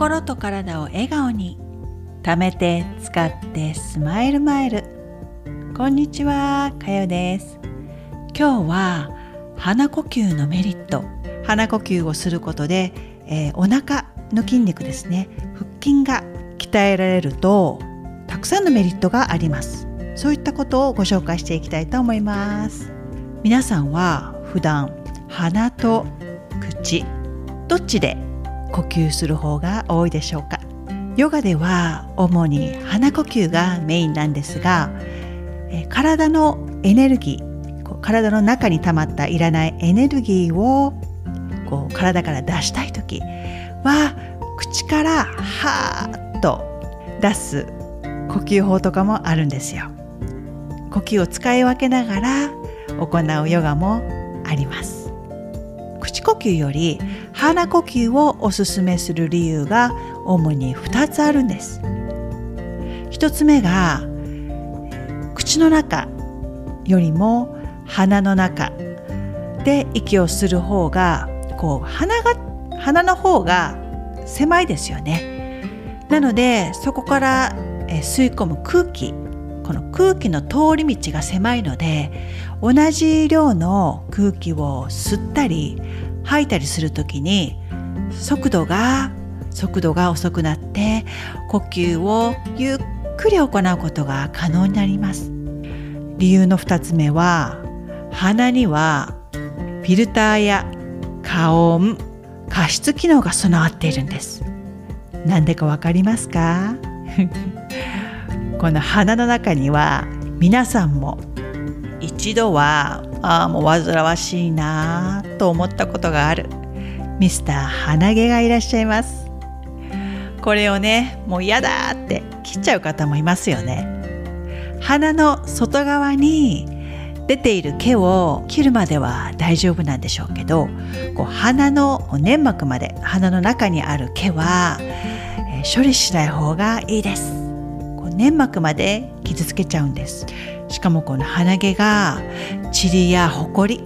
心と体を笑顔に。貯めて使ってスマイルマイル。こんにちはかよです。今日は鼻呼吸のメリット。鼻呼吸をすることで、えー、お腹の筋肉ですね。腹筋が鍛えられるとたくさんのメリットがあります。そういったことをご紹介していきたいと思います。皆さんは普段鼻と口どっちで呼吸する方が多いでしょうかヨガでは主に鼻呼吸がメインなんですが体のエネルギー体の中に溜まったいらないエネルギーをこう体から出したい時は口からはーっと出す呼吸法とかもあるんですよ。呼吸を使い分けながら行うヨガもあります。口呼吸より鼻呼吸をおすすめする理由が主に2つあるんです。1つ目が口の中よりも鼻の中。で息をする方がこう鼻が鼻の方が狭いですよね。なのでそこから吸い込む空気。この空気の通り道が狭いので同じ量の空気を吸ったり吐いたりする時に速度が速度が遅くなって呼吸をゆっくり行うことが可能になります。理由の2つ目は鼻にはフィルターや加温加湿機能が備わっているんです。なんでかわかりますか？この鼻の中には皆さんも一度はああもう煩わしいなと思ったことがあるミスター鼻毛がいらっしゃいます。これをねもう嫌だって切っちゃう方もいますよね。鼻の外側に出ている毛を切るまでは大丈夫なんでしょうけどこう鼻の粘膜まで鼻の中にある毛は、えー、処理しない方がいいです。こう粘膜まで傷つけちゃうんです。しかもこの鼻毛が塵やホコリ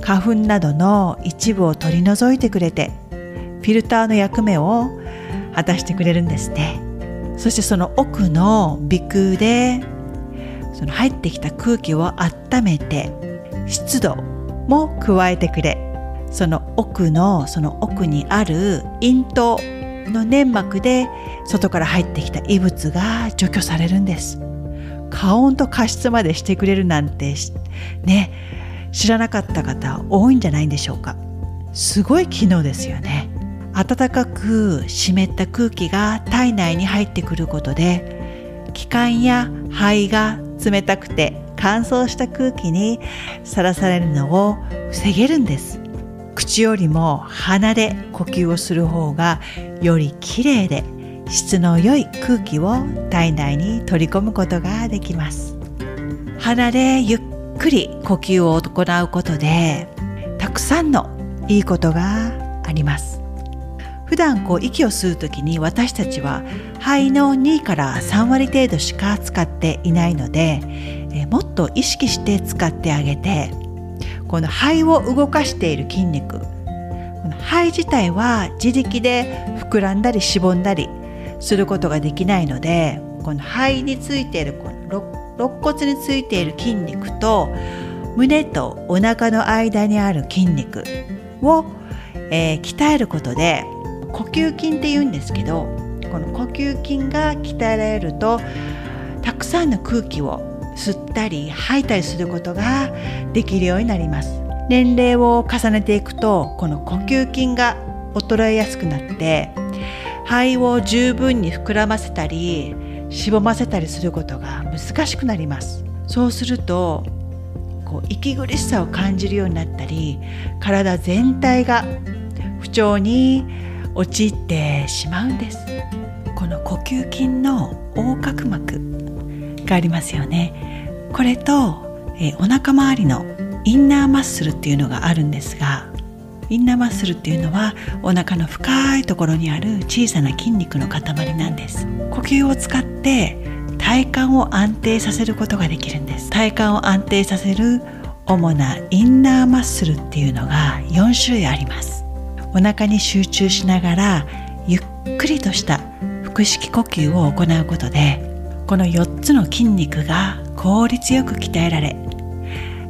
花粉などの一部を取り除いてくれてフィルターの役目を果たしてくれるんですね。そしてその奥の鼻腔でその入ってきた空気を温めて湿度も加えてくれその奥のその奥にある咽頭の粘膜で外から入ってきた異物が除去されるんです。加温と加湿までしてくれるなんてね知らなかった方多いんじゃないんでしょうか。すごい機能ですよね。暖かく湿った空気が体内に入ってくることで気管や肺が冷たくて乾燥した空気にさらされるのを防げるんです。口よりも鼻で呼吸をする方がよりきれいで質の良い空気を体内に取り込むことができます。鼻でゆっくり呼吸を行うことでたくさんのいいことがあります。普段こう息を吸う時に私たちは肺の2から3割程度しか使っていないのでえもっと意識して使ってあげてこの肺を動かしている筋肉この肺自体は自力で膨らんだりしぼんだりすることができないのでこの肺についているこの肋肋骨についている筋肉と胸とお腹の間にある筋肉を、えー、鍛えることで呼吸筋って言うんですけどこの呼吸筋が鍛えられるとたくさんの空気を吸ったり吐いたりすることができるようになります。年齢を重ねていくとこの呼吸筋が衰えやすくなって肺を十分に膨らませたりしぼませたりすることが難しくなります。そうするとこう息苦しさを感じるようになったり体全体が不調に陥ってしまうんです。この呼吸筋の横隔膜がありますよね。これと、え、お腹周りのインナーマッスルっていうのがあるんですがインナーマッスルっていうのはお腹の深いところにある小さな筋肉の塊なんです。呼吸を使って体幹を安定させることができるんです。体幹を安定させる主なインナーマッスルっていうのが4種類あります。お腹に集中しながらゆっくりとした腹式呼吸を行うことでこの4つの筋肉が効率よく鍛えられ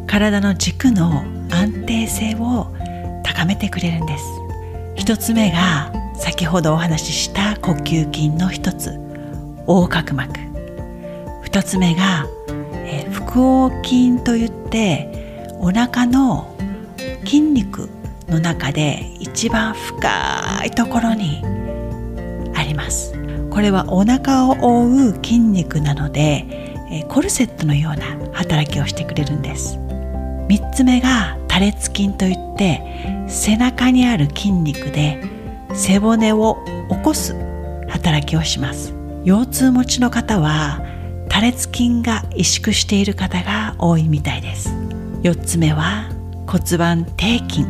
体の軸の安定性を高めてくれるんです。1つ目が先ほどお話しした呼吸筋の一つ。横隔膜。2つ目が、えー、腹横筋といってお腹の筋肉の中で一番深いところにあります。これはお腹を覆う筋肉なので、コルセットのような働きをしてくれるんです。3つ目が多裂筋といって背中にある筋肉で背骨を起こす働きをします。腰痛持ちの方は多裂筋が萎縮している方が多いみたいです。4つ目は骨盤底筋。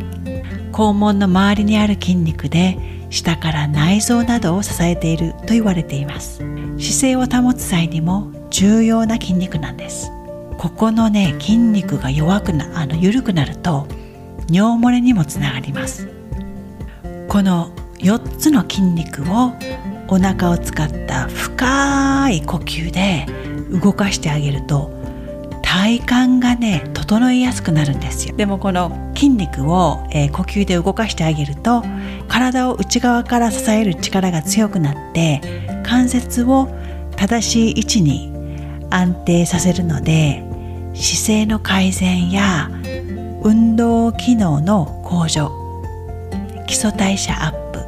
肛門の周りにある筋肉で下から内臓などを支えていると言われています。姿勢を保つ際にも重要な筋肉なんです。ここのね筋肉が弱くなあの緩くなると尿漏れにもつながります。この4つの筋肉をお腹を使った深い呼吸で動かしてあげると体幹がね整いやすくなるんですよ。でもこの筋肉を、えー、呼吸で動かしてあげると体を内側から支える力が強くなって関節を正しい位置に安定させるので姿勢の改善や運動機能の向上基礎代謝アップ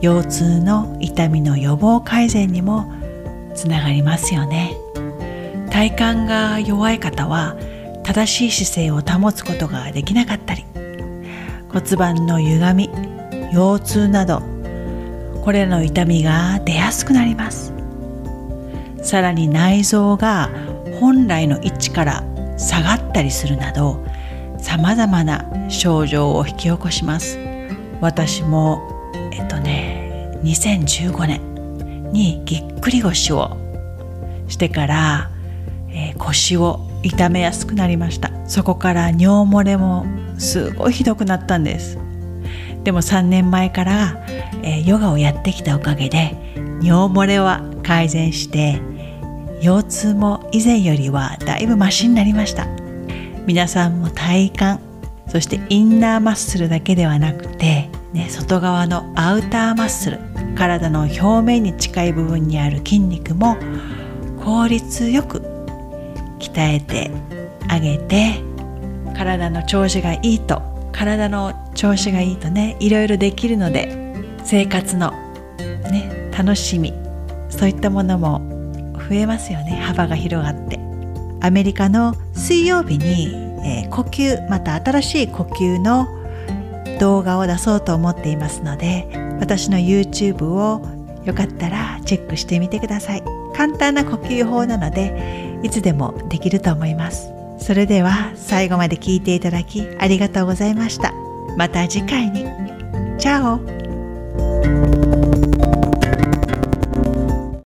腰痛の痛みの予防改善にもつながりますよね。体幹が弱い方は正しい姿勢を保つことができなかったり骨盤の歪み腰痛などこれらの痛みが出やすくなります。さらに内臓が本来の位置から下がったりするなどさまざまな症状を引き起こします。私もえっとね2015年にぎっくり腰をしてから、えー、腰を痛めやすくなりました。そこから尿漏れもすごいひどくなったんです。でも3年前から、えー、ヨガをやってきたおかげで尿漏れは改善して腰痛も以前よりはだいぶマシになりました。皆さんも体幹そしてインナーマッスルだけではなくてね、外側のアウターマッスル体の表面に近い部分にある筋肉も効率よく鍛えてあげて体の調子がいいと体の調子がいいとねいろいろできるので生活のね楽しみそういったものも増えますよね。幅が広がって。アメリカの水曜日に、えー、呼吸また新しい呼吸の動画を出そうと思っていますので私の YouTube をよかったらチェックしてみてください。簡単な呼吸法なのでいつでもできると思います。それでは最後まで聞いていただきありがとうございました。また次回に。チャオ。